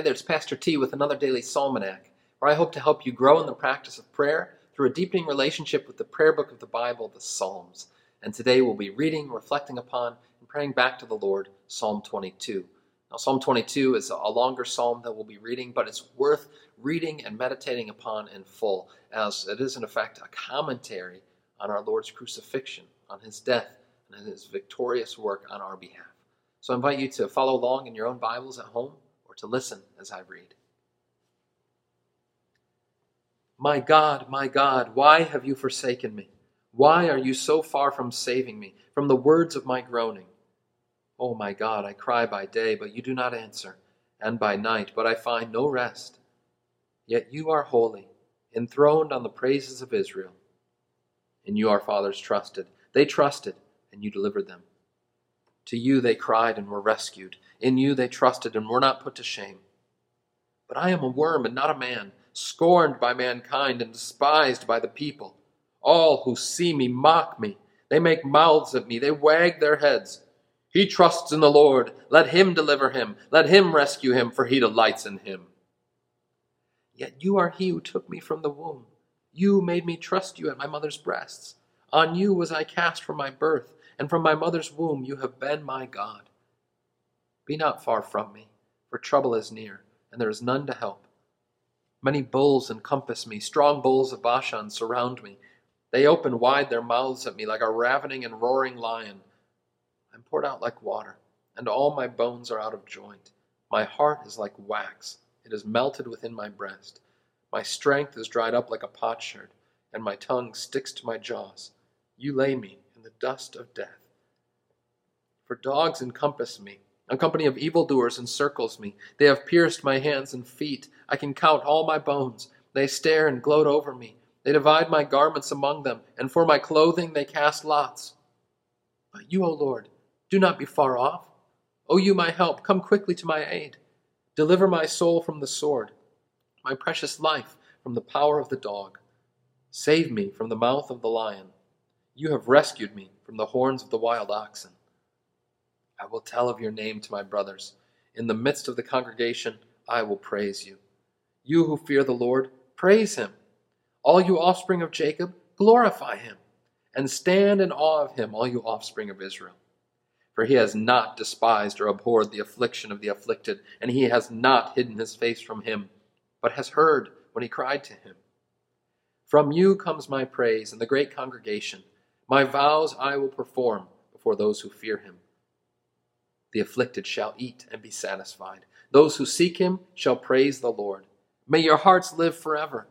Hi there, it's Pastor T with another daily Psalmanac, where I hope to help you grow in the practice of prayer through a deepening relationship with the prayer book of the Bible, the Psalms. And today we'll be reading, reflecting upon, and praying back to the Lord, Psalm 22. Now, Psalm 22 is a longer psalm that we'll be reading, but it's worth reading and meditating upon in full, as it is, in effect, a commentary on our Lord's crucifixion, on his death, and his victorious work on our behalf. So I invite you to follow along in your own Bibles at home to listen as I read. My God, my God, why have you forsaken me? Why are you so far from saving me, from the words of my groaning? Oh, my God, I cry by day, but you do not answer, and by night, but I find no rest. Yet you are holy, enthroned on the praises of Israel. In you our fathers trusted. They trusted, and you delivered them. To you they cried and were rescued. In you they trusted and were not put to shame. But I am a worm and not a man, scorned by mankind and despised by the people. All who see me mock me. They make mouths at me. They wag their heads. He trusts in the Lord. Let him deliver him. Let him rescue him, for he delights in him. Yet you are he who took me from the womb. You made me trust you at my mother's breasts. On you was I cast from my birth, and from my mother's womb you have been my God. Be not far from me, for trouble is near, and there is none to help. Many bulls encompass me, strong bulls of Bashan surround me. They open wide their mouths at me like a ravening and roaring lion. I'm poured out like water, and all my bones are out of joint. My heart is like wax, it is melted within my breast. My strength is dried up like a potsherd, and my tongue sticks to my jaws. You lay me in the dust of death. For dogs encompass me, a company of evildoers encircles me. They have pierced my hands and feet. I can count all my bones. They stare and gloat over me. They divide my garments among them, and for my clothing they cast lots. But you, O Lord, do not be far off. O you, my help, come quickly to my aid. Deliver my soul from the sword, my precious life from the power of the dog. Save me from the mouth of the lion. You have rescued me from the horns of the wild oxen. I will tell of your name to my brothers. In the midst of the congregation, I will praise you. You who fear the Lord, praise him. All you offspring of Jacob, glorify him. And stand in awe of him, all you offspring of Israel. For he has not despised or abhorred the affliction of the afflicted, and he has not hidden his face from him, but has heard when he cried to him. From you comes my praise in the great congregation. My vows I will perform before those who fear him. The afflicted shall eat and be satisfied. Those who seek him shall praise the Lord. May your hearts live forever.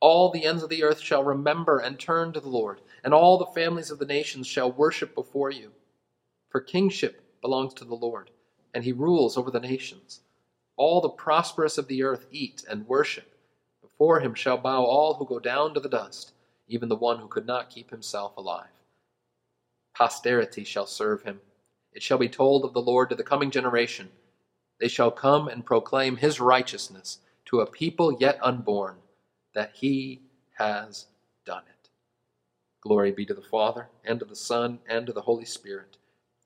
All the ends of the earth shall remember and turn to the Lord, and all the families of the nations shall worship before you. For kingship belongs to the Lord, and he rules over the nations. All the prosperous of the earth eat and worship. Before him shall bow all who go down to the dust, even the one who could not keep himself alive. Posterity shall serve him. It shall be told of the Lord to the coming generation. They shall come and proclaim his righteousness to a people yet unborn, that he has done it. Glory be to the Father, and to the Son, and to the Holy Spirit,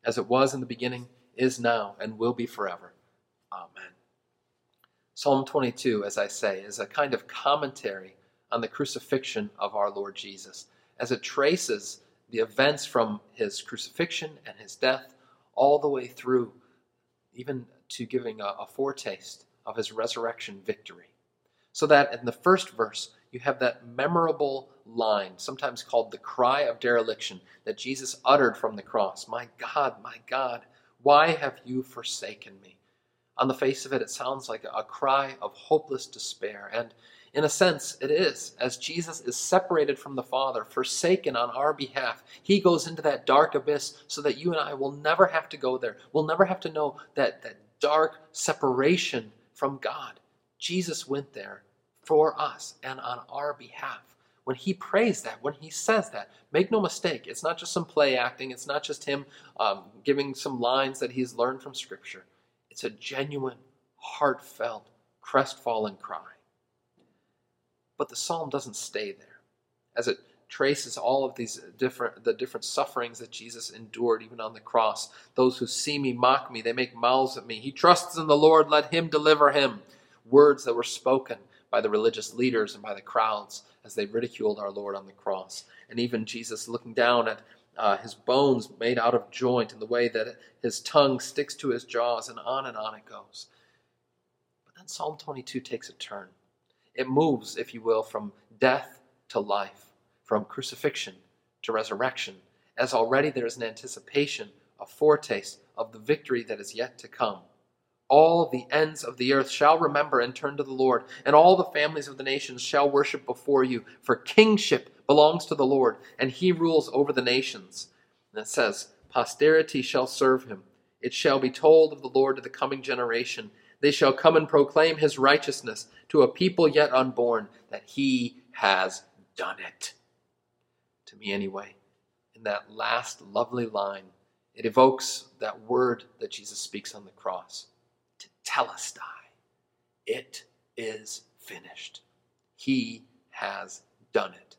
as it was in the beginning, is now, and will be forever. Amen. Psalm 22, as I say, is a kind of commentary on the crucifixion of our Lord Jesus, as it traces the events from his crucifixion and his death all the way through, even to giving a, a foretaste of his resurrection victory. So that in the first verse, you have that memorable line, sometimes called the cry of dereliction, that Jesus uttered from the cross My God, my God, why have you forsaken me? On the face of it, it sounds like a cry of hopeless despair. And in a sense, it is. As Jesus is separated from the Father, forsaken on our behalf, he goes into that dark abyss so that you and I will never have to go there. We'll never have to know that, that dark separation from God. Jesus went there for us and on our behalf. When he prays that, when he says that, make no mistake, it's not just some play acting, it's not just him um, giving some lines that he's learned from Scripture. It's a genuine, heartfelt, crestfallen cry. But the psalm doesn't stay there. As it traces all of these different the different sufferings that Jesus endured even on the cross. Those who see me mock me, they make mouths at me. He trusts in the Lord, let him deliver him. words that were spoken by the religious leaders and by the crowds as they ridiculed our Lord on the cross. And even Jesus looking down at uh, his bones made out of joint and the way that his tongue sticks to his jaws, and on and on it goes. But then Psalm 22 takes a turn. It moves, if you will, from death to life, from crucifixion to resurrection, as already there is an anticipation, a foretaste of the victory that is yet to come. All the ends of the earth shall remember and turn to the Lord, and all the families of the nations shall worship before you, for kingship belongs to the Lord, and he rules over the nations. And it says, Posterity shall serve him. It shall be told of the Lord to the coming generation. They shall come and proclaim his righteousness to a people yet unborn, that he has done it. To me, anyway, in that last lovely line, it evokes that word that Jesus speaks on the cross tetelestai. It is finished. He has done it.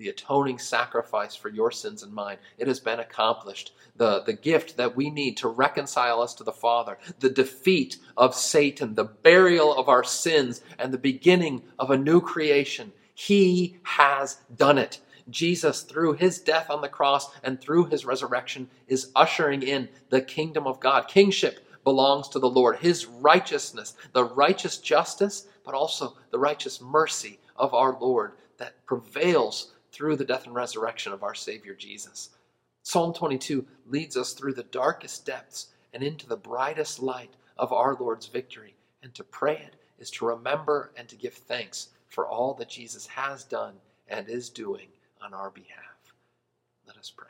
The atoning sacrifice for your sins and mine, it has been accomplished. The, the gift that we need to reconcile us to the Father, the defeat of Satan, the burial of our sins, and the beginning of a new creation. He has done it. Jesus, through his death on the cross and through his resurrection, is ushering in the kingdom of God, kingship belongs to the Lord. His righteousness, the righteous justice, but also the righteous mercy of our Lord that prevails through the death and resurrection of our Savior Jesus. Psalm 22 leads us through the darkest depths and into the brightest light of our Lord's victory. And to pray it is to remember and to give thanks for all that Jesus has done and is doing on our behalf. Let us pray.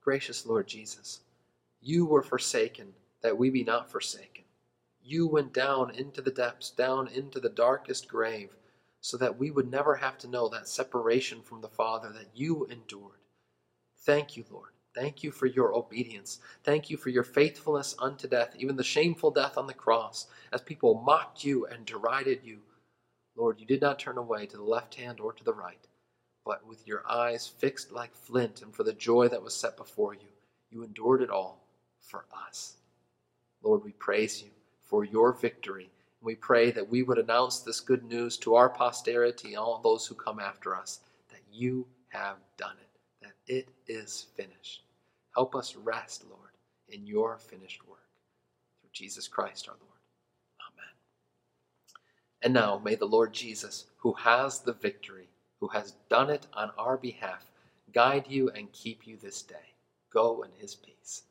Gracious Lord Jesus, you were forsaken that we be not forsaken. You went down into the depths, down into the darkest grave, so that we would never have to know that separation from the Father that you endured. Thank you, Lord. Thank you for your obedience. Thank you for your faithfulness unto death, even the shameful death on the cross, as people mocked you and derided you. Lord, you did not turn away to the left hand or to the right but with your eyes fixed like flint, and for the joy that was set before you, you endured it all for us. Lord, we praise you for your victory. We pray that we would announce this good news to our posterity and all those who come after us that you have done it, that it is finished. Help us rest, Lord, in your finished work. Through Jesus Christ our Lord. Amen. And now may the Lord Jesus, who has the victory, who has done it on our behalf, guide you and keep you this day. Go in his peace.